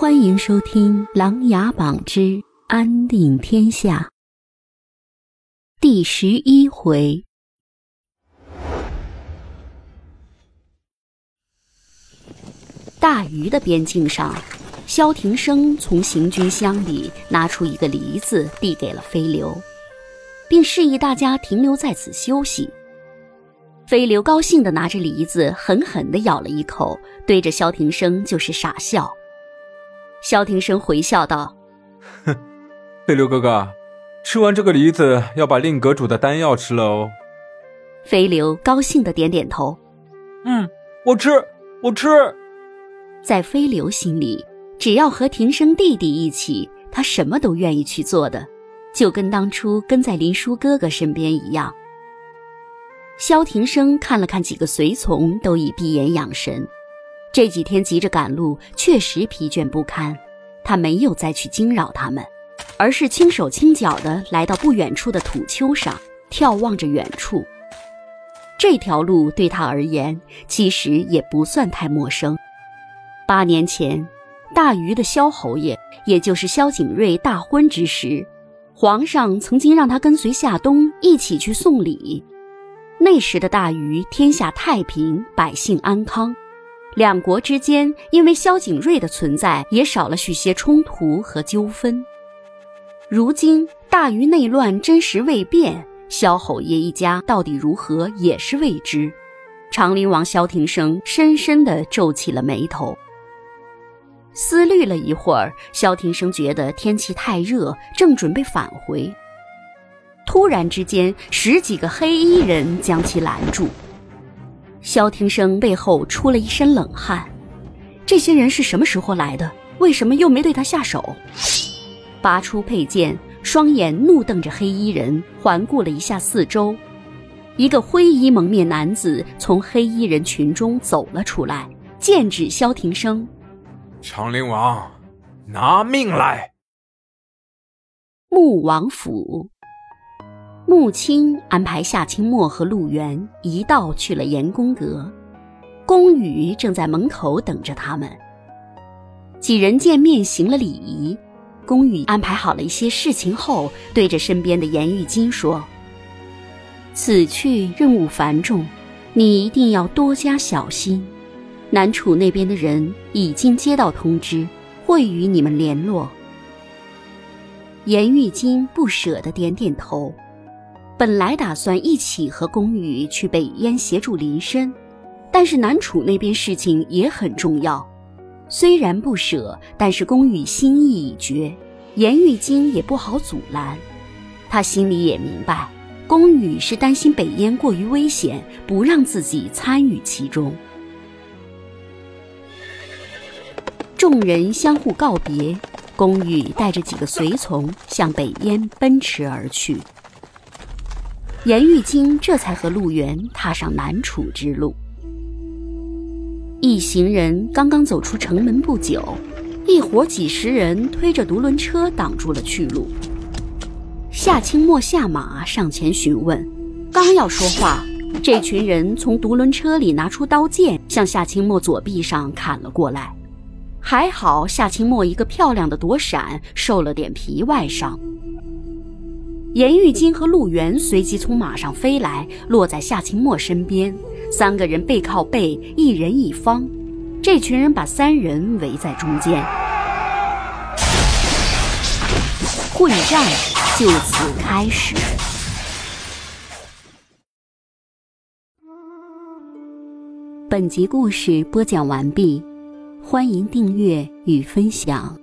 欢迎收听《琅琊榜之安定天下》第十一回。大鱼的边境上，萧庭生从行军箱里拿出一个梨子，递给了飞流，并示意大家停留在此休息。飞流高兴地拿着梨子，狠狠地咬了一口，对着萧庭生就是傻笑。萧庭生回笑道：“哼，飞流哥哥，吃完这个梨子，要把令阁主的丹药吃了哦。”飞流高兴的点点头：“嗯，我吃，我吃。”在飞流心里，只要和庭生弟弟一起，他什么都愿意去做的，就跟当初跟在林叔哥哥身边一样。萧庭生看了看几个随从，都已闭眼养神。这几天急着赶路，确实疲倦不堪。他没有再去惊扰他们，而是轻手轻脚地来到不远处的土丘上，眺望着远处。这条路对他而言，其实也不算太陌生。八年前，大禹的萧侯爷，也就是萧景睿大婚之时，皇上曾经让他跟随夏冬一起去送礼。那时的大禹，天下太平，百姓安康。两国之间因为萧景睿的存在，也少了许些冲突和纠纷。如今大禹内乱，真实未变，萧侯爷一家到底如何，也是未知。长陵王萧庭生深深地皱起了眉头。思虑了一会儿，萧庭生觉得天气太热，正准备返回，突然之间，十几个黑衣人将其拦住。萧庭生背后出了一身冷汗，这些人是什么时候来的？为什么又没对他下手？拔出佩剑，双眼怒瞪着黑衣人，环顾了一下四周。一个灰衣蒙面男子从黑衣人群中走了出来，剑指萧庭生：“长陵王，拿命来！”穆王府。穆青安排夏清墨和陆源一道去了严宫阁，宫羽正在门口等着他们。几人见面行了礼仪，宫羽安排好了一些事情后，对着身边的严玉金说：“此去任务繁重，你一定要多加小心。南楚那边的人已经接到通知，会与你们联络。”严玉金不舍得点点头。本来打算一起和宫羽去北燕协助林深，但是南楚那边事情也很重要。虽然不舍，但是宫羽心意已决，颜玉京也不好阻拦。他心里也明白，宫羽是担心北燕过于危险，不让自己参与其中。众人相互告别，宫羽带着几个随从向北燕奔驰而去。颜玉京这才和陆源踏上南楚之路。一行人刚刚走出城门不久，一伙几十人推着独轮车挡住了去路。夏清墨下马上前询问，刚要说话，这群人从独轮车里拿出刀剑，向夏清墨左臂上砍了过来。还好夏清墨一个漂亮的躲闪，受了点皮外伤。颜玉金和陆源随即从马上飞来，落在夏清墨身边。三个人背靠背，一人一方。这群人把三人围在中间，混战就此开始。本集故事播讲完毕，欢迎订阅与分享。